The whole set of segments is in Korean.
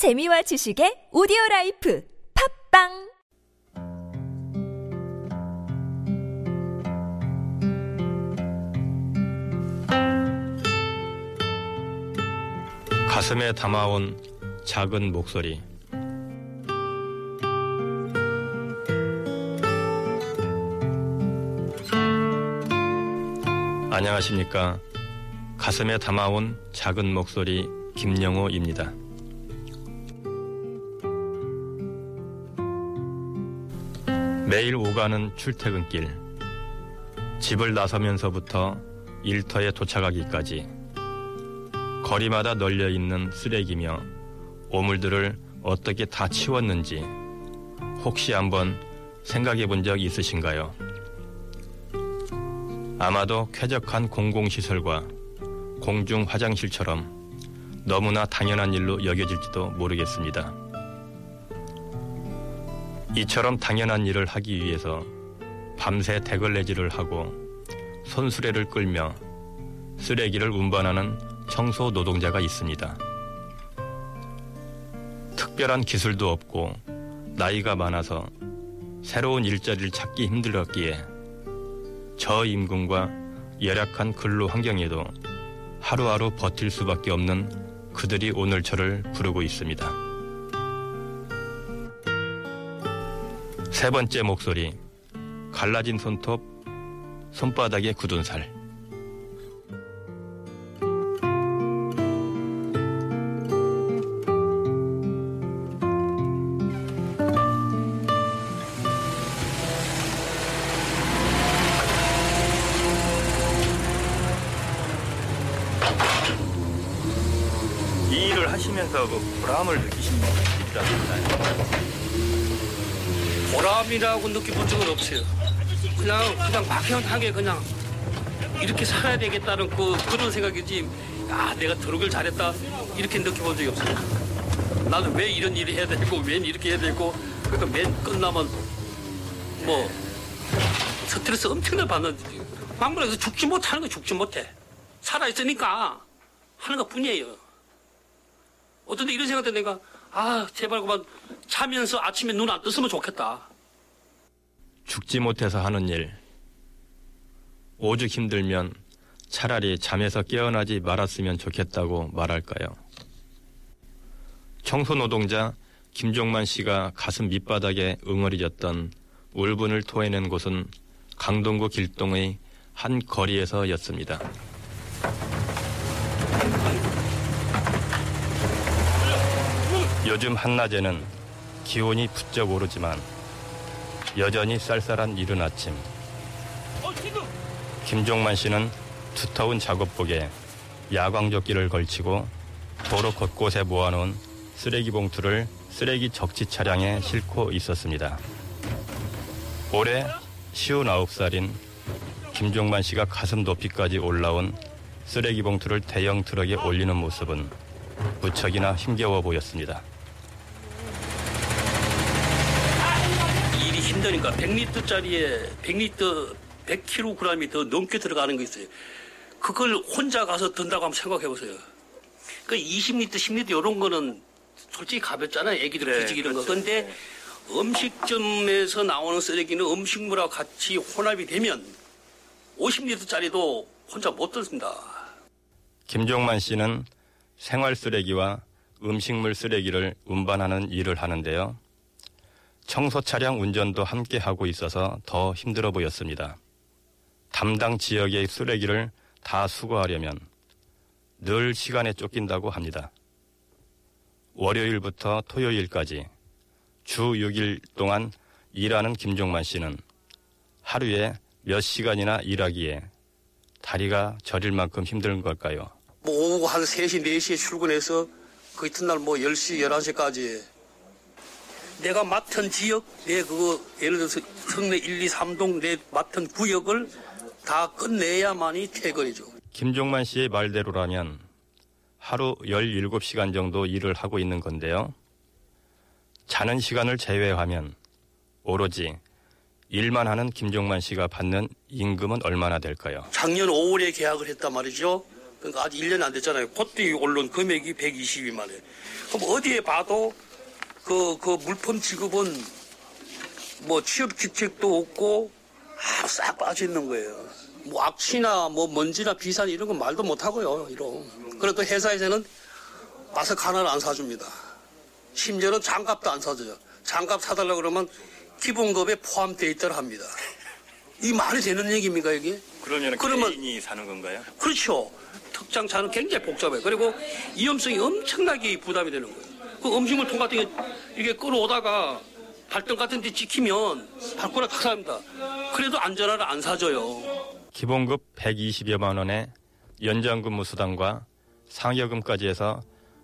재미와 지식의 오디오 라이프 팝빵 가슴에 담아온 작은 목소리. 안녕하십니까. 가슴에 담아온 작은 목소리 김영호입니다. 매일 오가는 출퇴근길. 집을 나서면서부터 일터에 도착하기까지 거리마다 널려 있는 쓰레기며 오물들을 어떻게 다 치웠는지 혹시 한번 생각해 본 적 있으신가요? 아마도 쾌적한 공공시설과 공중 화장실처럼 너무나 당연한 일로 여겨질지도 모르겠습니다. 이처럼 당연한 일을 하기 위해서 밤새 대걸레질을 하고 손수레를 끌며 쓰레기를 운반하는 청소 노동자가 있습니다. 특별한 기술도 없고 나이가 많아서 새로운 일자리를 찾기 힘들었기에 저임금과 열악한 근로 환경에도 하루하루 버틸 수밖에 없는 그들이 오늘 저를 부르고 있습니다. 세 번째 목소리 갈라진 손톱 손바닥에 굳은 살 이 일을 하시면서 그 보람을 느끼신 일이라도 있나요? 보람이라고 느껴본 적은 없어요. 그냥 그냥 막연하게 그냥 이렇게 살아야 되겠다는 그 그런 생각이지. 아 내가 들어오길 잘했다 이렇게 느껴본 적이 없어요. 나는 왜 이런 일을 해야 되고 왜 이렇게 해야 되고 그러니까 맨 끝나면 뭐 스트레스 엄청나게 받는 막말해서 죽지 못하는 거 죽지 못해 살아 있으니까 하는 것 뿐이에요. 어떤 때 이런 생각 때 내가 아 제발 그만 자면서 아침에 눈안 뜨으면 좋겠다. 죽지 못해서 하는 일. 오죽 힘들면 차라리 잠에서 깨어나지 말았으면 좋겠다고 말할까요? 청소 노동자 김종만 씨가 가슴 밑바닥에 응어리졌던 울분을 토해낸 곳은 강동구 길동의 한 거리에서였습니다. 요즘 한낮에는 기온이 부쩍 오르지만 여전히 쌀쌀한 이른 아침. 김종만 씨는 두터운 작업복에 야광조끼를 걸치고 도로 곳곳에 모아놓은 쓰레기 봉투를 쓰레기 적치 차량에 싣고 있었습니다. 올해 59살인 김종만 씨가 가슴 높이까지 올라온 쓰레기 봉투를 대형 트럭에 올리는 모습은 무척이나 힘겨워 보였습니다. 일이 힘드니까 100리터짜리에 100리터 100kg이 더 넘게 들어가는 거 있어요. 그걸 혼자 가서 든다고 한번 생각해 보세요. 그 20리터, 10리터 이런 거는 솔직히 가볍잖아요. 애기들 네, 뒤지기 이런 거. 그렇죠. 근데 음식점에서 나오는 쓰레기는 음식물하고 같이 혼합이 되면 50리터짜리도 혼자 못 들습니다. 김종만 씨는 생활 쓰레기와 음식물 쓰레기를 운반하는 일을 하는데요. 청소 차량 운전도 함께 하고 있어서 더 힘들어 보였습니다. 담당 지역의 쓰레기를 다 수거하려면 늘 시간에 쫓긴다고 합니다. 월요일부터 토요일까지 주 6일 동안 일하는 김종만 씨는 하루에 몇 시간이나 일하기에 다리가 저릴 만큼 힘든 걸까요? 뭐 오후 한 3시, 4시에 출근해서 그 이튿날 뭐 10시, 11시까지 내가 맡은 지역, 내 그거 예를 들어서 성내 1, 2, 3동 내 맡은 구역을 다 끝내야만이 퇴근이죠. 김종만 씨의 말대로라면 하루 17시간 정도 일을 하고 있는 건데요. 자는 시간을 제외하면 오로지 일만 하는 김종만 씨가 받는 임금은 얼마나 될까요? 작년 5월에 계약을 했단 말이죠. 그러니까 아직 1년 안 됐잖아요. 그때 올른 금액이 122만 원. 그럼 어디에 봐도 그, 그 물품 지급은 뭐 취업 규칙도 없고 아, 싹 빠져 있는 거예요. 뭐 악취나 뭐 먼지나 비산 이런 건 말도 못 하고요. 이런. 그래도 회사에서는 마스크 하나를 안 사줍니다. 심지어는 장갑도 안 사줘요. 장갑 사달라고 그러면 기본급에 포함되어 있다고 합니다. 이 말이 되는 얘기입니까, 이게? 그러면 그러면- 개인이 사는 건가요? 그렇죠. 특장차는 굉장히 복잡해요. 그리고 위험성이 엄청나게 부담이 되는 거예요. 그 음식물 통 같은 게 이게 끌어오다가 발등 같은 데 찍히면 발코나 타사합니다. 그래도 안전화를 안 사줘요. 기본급 120여만 원의 연장 근무 수당과 상여금까지 해서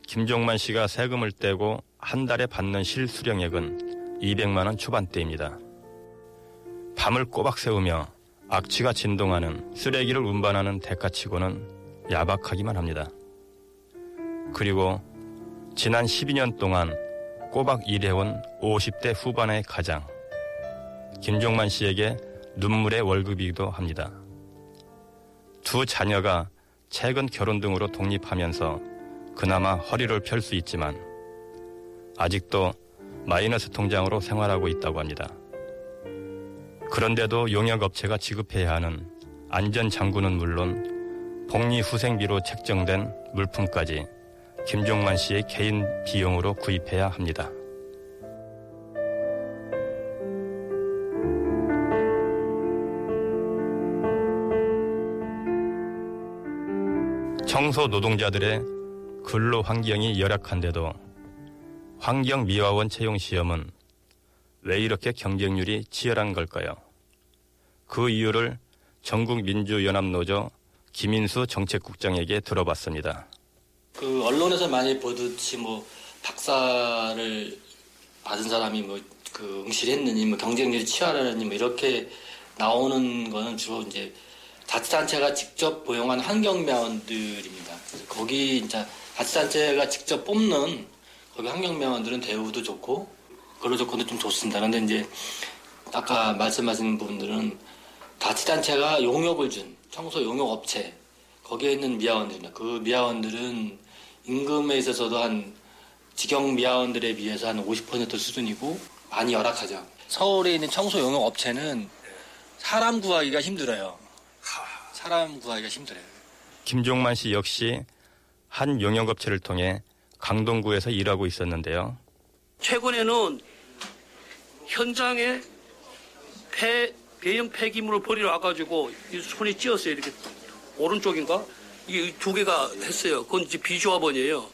김종만 씨가 세금을 떼고 한 달에 받는 실수령액은 200만 원 초반대입니다. 밤을 꼬박 세우며 악취가 진동하는 쓰레기를 운반하는 대가치고는 야박하기만 합니다. 그리고 지난 12년 동안 꼬박 일해온 50대 후반의 가장 김종만 씨에게 눈물의 월급이기도 합니다. 두 자녀가 최근 결혼 등으로 독립하면서 그나마 허리를 펼 수 있지만 아직도 마이너스 통장으로 생활하고 있다고 합니다. 그런데도 용역업체가 지급해야 하는 안전장구는 물론 복리후생비로 책정된 물품까지 김종만 씨의 개인 비용으로 구입해야 합니다. 청소 노동자들의 근로 환경이 열악한데도 환경 미화원 채용 시험은 왜 이렇게 경쟁률이 치열한 걸까요? 그 이유를 전국민주연합노조 김인수 정책국장에게 들어봤습니다. 그 언론에서 많이 보듯이 뭐 박사를 받은 사람이 뭐 그 응시했느니 뭐 경쟁률이 치열하느니 뭐 이렇게 나오는 거는 주로 이제 자치단체가 직접 고용한 환경명원들입니다. 그래서 거기 이제 자치단체가 직접 뽑는 거기 환경명원들은 대우도 좋고 근로 조건도 좀 좋습니다. 그런데 이제 아까 말씀하신 부분들은 자치단체가 용역을 준 청소 용역 업체 거기에 있는 미화원들입니다. 그 미화원들은 임금에 있어서도 한 직영 미화원들에 비해서 한 50% 수준이고 많이 열악하죠. 서울에 있는 청소 용역 업체는 사람 구하기가 힘들어요. 사람 구하기가 힘들어요. 김종만 씨 역시 한 용역업체를 통해 강동구에서 일하고 있었는데요. 최근에는 현장에 폐, 배형 폐기물을 버리러 와가지고 이 손이 찧었어요. 이렇게 오른쪽인가? 이게 두 개가 했어요. 그건 이제 비조합원이에요.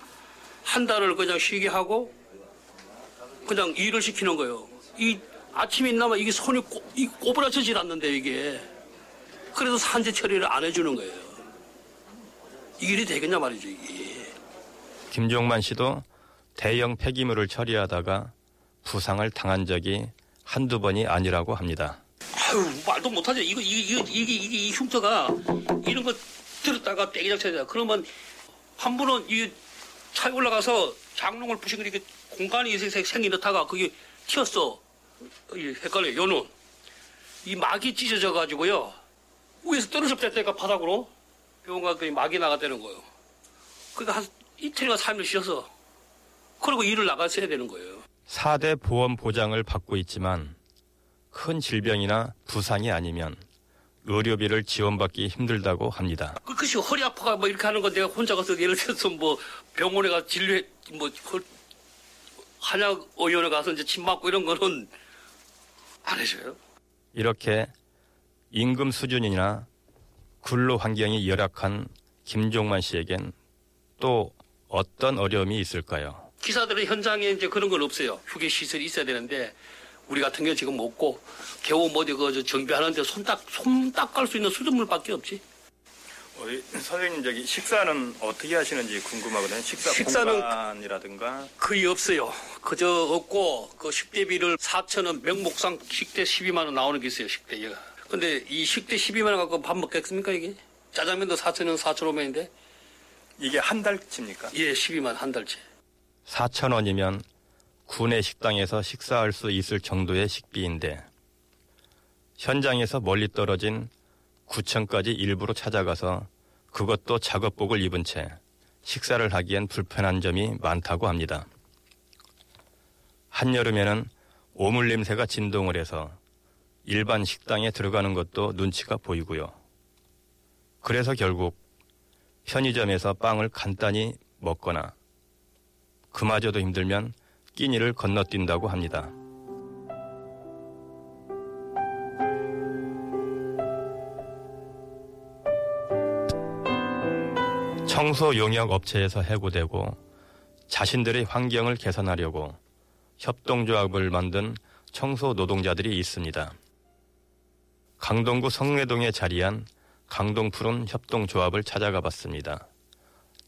한 달을 그냥 쉬게 하고 그냥 일을 시키는 거예요. 이 아침에 있나마 이게 손이 꼬, 이 꼬부라지질 않는데 이게. 그래서 산재 처리를 안 해주는 거예요. 이 일이 되겠냐 말이죠, 이게. 김종만 씨도 대형 폐기물을 처리하다가 부상을 당한 적이 한두 번이 아니라고 합니다. 아유 말도 못하죠. 이거 이게 이게 이게 이게 이 흉터가 이런 거 들었다가 떼기장 쳐야 그러면 한 분은 이 차에 올라가서 장롱을 부시고 이렇게 공간이 생- 생긴 듯하가 그게 튀었어. 이 헷갈려. 요는 이 막이 찢어져 가지고요 위에서 떨어져 뺐다니까 바닥으로 병원 갔더니 막이 나갔다는 거예요. 그러니까 한 이틀이나 삼일 쉬어서 그리고 일을 나갔어야 되는 거예요. 4대 보험 보장을 받고 있지만 큰 질병이나 부상이 아니면 의료비를 지원받기 힘들다고 합니다. 그, 그것이 허리 아파가 뭐 이렇게 하는 건 내가 혼자 가서 예를 들어서 뭐 병원에 가서 진료해, 뭐, 헐- 한약 의원에 가서 이제 침 맞고 이런 거는 안 해줘요. 이렇게 임금 수준이나 근로 환경이 열악한 김종만 씨에겐 또 어떤 어려움이 있을까요? 기사들은 현장에 이제 그런 건 없어요. 휴게 시설이 있어야 되는데 우리 같은 경우는 지금 없고 겨우 뭐 어디 그저 정비하는데 손 딱 손 닦을 수 있는 수돗물밖에 없지. 우리 선생님 저기 식사는 어떻게 하시는지 궁금하거든요. 식사 식사는- 공간이라든가 거의 없어요. 그저 없고 그 식대비를 4천 원 명목상 식대 12만 원 나오는 게 있어요. 식대가. 근데 이 식대 12만 원 갖고 밥 먹겠습니까 이게? 짜장면도 4천 원, 4,500원인데 이게 한 달치입니까? 예, 12만 한 달째. 4천 원이면 구내 식당에서 식사할 수 있을 정도의 식비인데 현장에서 멀리 떨어진 구청까지 일부러 찾아가서 그것도 작업복을 입은 채 식사를 하기엔 불편한 점이 많다고 합니다. 한여름에는 오물 냄새가 진동을 해서 일반 식당에 들어가는 것도 눈치가 보이고요. 그래서 결국 편의점에서 빵을 간단히 먹거나 그마저도 힘들면 끼니를 건너뛴다고 합니다. 청소 용역 업체에서 해고되고 자신들의 환경을 개선하려고 협동조합을 만든 청소 노동자들이 있습니다. 강동구 성내동에 자리한 강동푸른 협동조합을 찾아가 봤습니다.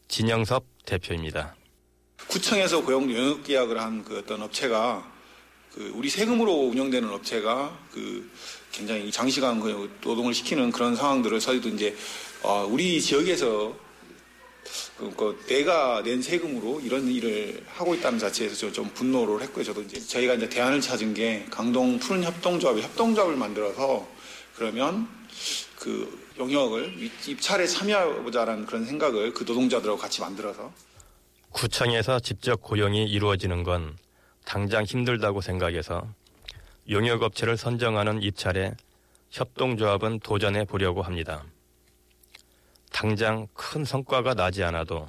진영섭 대표입니다. 구청에서 고용 영역 계약을 한 그 어떤 업체가 그 우리 세금으로 운영되는 업체가 그 굉장히 장시간 그 노동을 시키는 그런 상황들을 저희도 이제 어 우리 지역에서 그, 그 내가 낸 세금으로 이런 일을 하고 있다는 자체에서 좀 분노를 했고요. 저도 이제 저희가 이제 대안을 찾은 게 강동 푸른 협동조합 협동조합을 만들어서 그러면 그 영역을 입찰에 참여하고자라는 그런 생각을 그 노동자들하고 같이 만들어서 구청에서 직접 고용이 이루어지는 건 당장 힘들다고 생각해서 용역업체를 선정하는 입찰에 협동조합은 도전해 보려고 합니다. 당장 큰 성과가 나지 않아도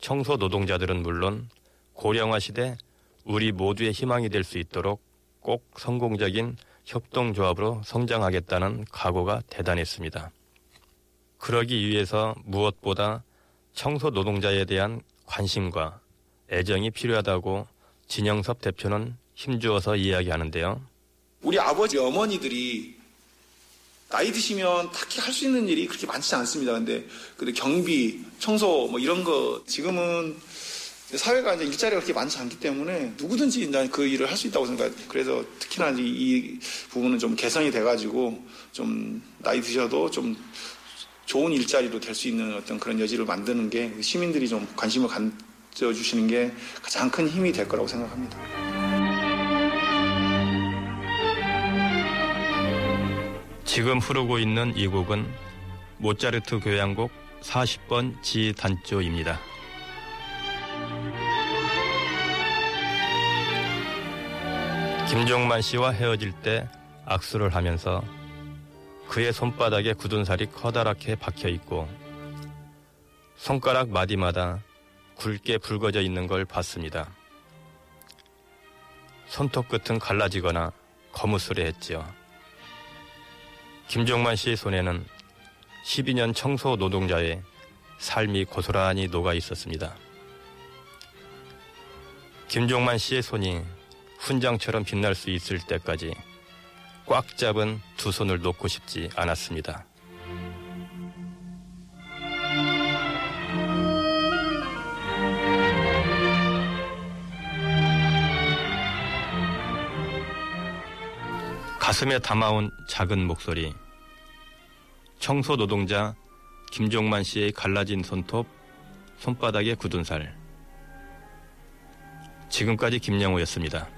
청소 노동자들은 물론 고령화 시대 우리 모두의 희망이 될 수 있도록 꼭 성공적인 협동조합으로 성장하겠다는 각오가 대단했습니다. 그러기 위해서 무엇보다 청소 노동자에 대한 관심과 애정이 필요하다고 진영섭 대표는 힘주어서 이야기하는데요. 우리 아버지 어머니들이 나이 드시면 딱히 할 수 있는 일이 그렇게 많지 않습니다. 근데 근데 경비, 청소 뭐 이런 거 지금은 사회가 이제 일자리가 그렇게 많지 않기 때문에 누구든지 그 일을 할 수 있다고 생각해요. 그래서 특히나 이 부분은 좀 개선이 돼가지고 좀 나이 드셔도 좀 좋은 일자리로 될 수 있는 어떤 그런 여지를 만드는 게 시민들이 좀 관심을 가져주시는 게 가장 큰 힘이 될 거라고 생각합니다. 지금 흐르고 있는 이 곡은 모차르트 교향곡 40번 지 단조입니다. 김종만 씨와 헤어질 때 악수를 하면서 그의 손바닥에 굳은 살이 커다랗게 박혀 있고 손가락 마디마다 굵게 붉어져 있는 걸 봤습니다. 손톱 끝은 갈라지거나 거무스레했지요. 김종만 씨의 손에는 12년 청소 노동자의 삶이 고스란히 녹아 있었습니다. 김종만 씨의 손이 훈장처럼 빛날 수 있을 때까지 꽉 잡은 두 손을 놓고 싶지 않았습니다. 가슴에 담아온 작은 목소리. 청소 노동자 김종만 씨의 갈라진 손톱, 손바닥에 굳은 살. 지금까지 김영호였습니다.